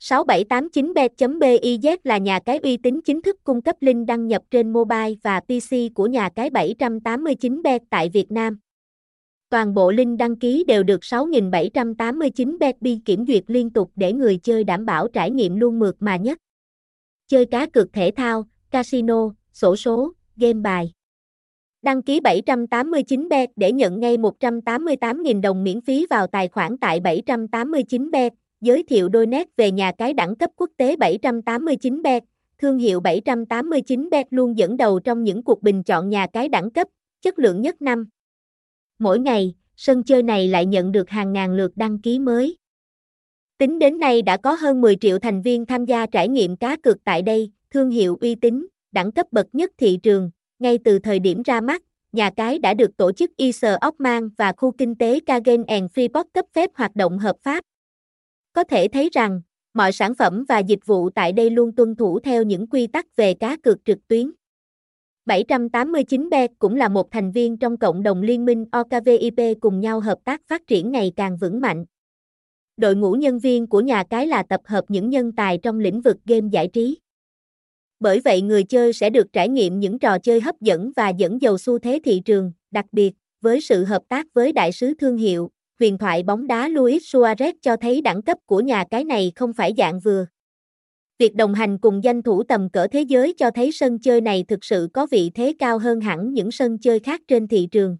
6789bet.biz là nhà cái uy tín chính thức cung cấp link đăng nhập trên mobile và PC của nhà cái 789bet tại Việt Nam. Toàn bộ link đăng ký đều được 6789bet bi kiểm duyệt liên tục để người chơi đảm bảo trải nghiệm luôn mượt mà nhất. Chơi cá cược thể thao, casino, sổ số, game bài. Đăng ký 789bet để nhận ngay 188.000 đồng miễn phí vào tài khoản tại 789bet giới thiệu đôi nét về nhà cái đẳng cấp quốc tế 789bet, thương hiệu 789bet luôn dẫn đầu trong những cuộc bình chọn nhà cái đẳng cấp, chất lượng nhất năm. Mỗi ngày, sân chơi này lại nhận được hàng ngàn lượt đăng ký mới. Tính đến nay đã có hơn 10 triệu thành viên tham gia trải nghiệm cá cược tại đây, thương hiệu uy tín, đẳng cấp bậc nhất thị trường, ngay từ thời điểm ra mắt, nhà cái đã được tổ chức ISO Ockman và khu kinh tế Kagen and Freeport cấp phép hoạt động hợp pháp. Có thể thấy rằng, mọi sản phẩm và dịch vụ tại đây luôn tuân thủ theo những quy tắc về cá cược trực tuyến. 789bet cũng là một thành viên trong cộng đồng liên minh OKVIP cùng nhau hợp tác phát triển ngày càng vững mạnh. Đội ngũ nhân viên của nhà cái là tập hợp những nhân tài trong lĩnh vực game giải trí. Bởi vậy người chơi sẽ được trải nghiệm những trò chơi hấp dẫn và dẫn dầu xu thế thị trường, đặc biệt, với sự hợp tác với đại sứ thương hiệu, huyền thoại bóng đá Luis Suarez cho thấy đẳng cấp của nhà cái này không phải dạng vừa. Việc đồng hành cùng danh thủ tầm cỡ thế giới cho thấy sân chơi này thực sự có vị thế cao hơn hẳn những sân chơi khác trên thị trường.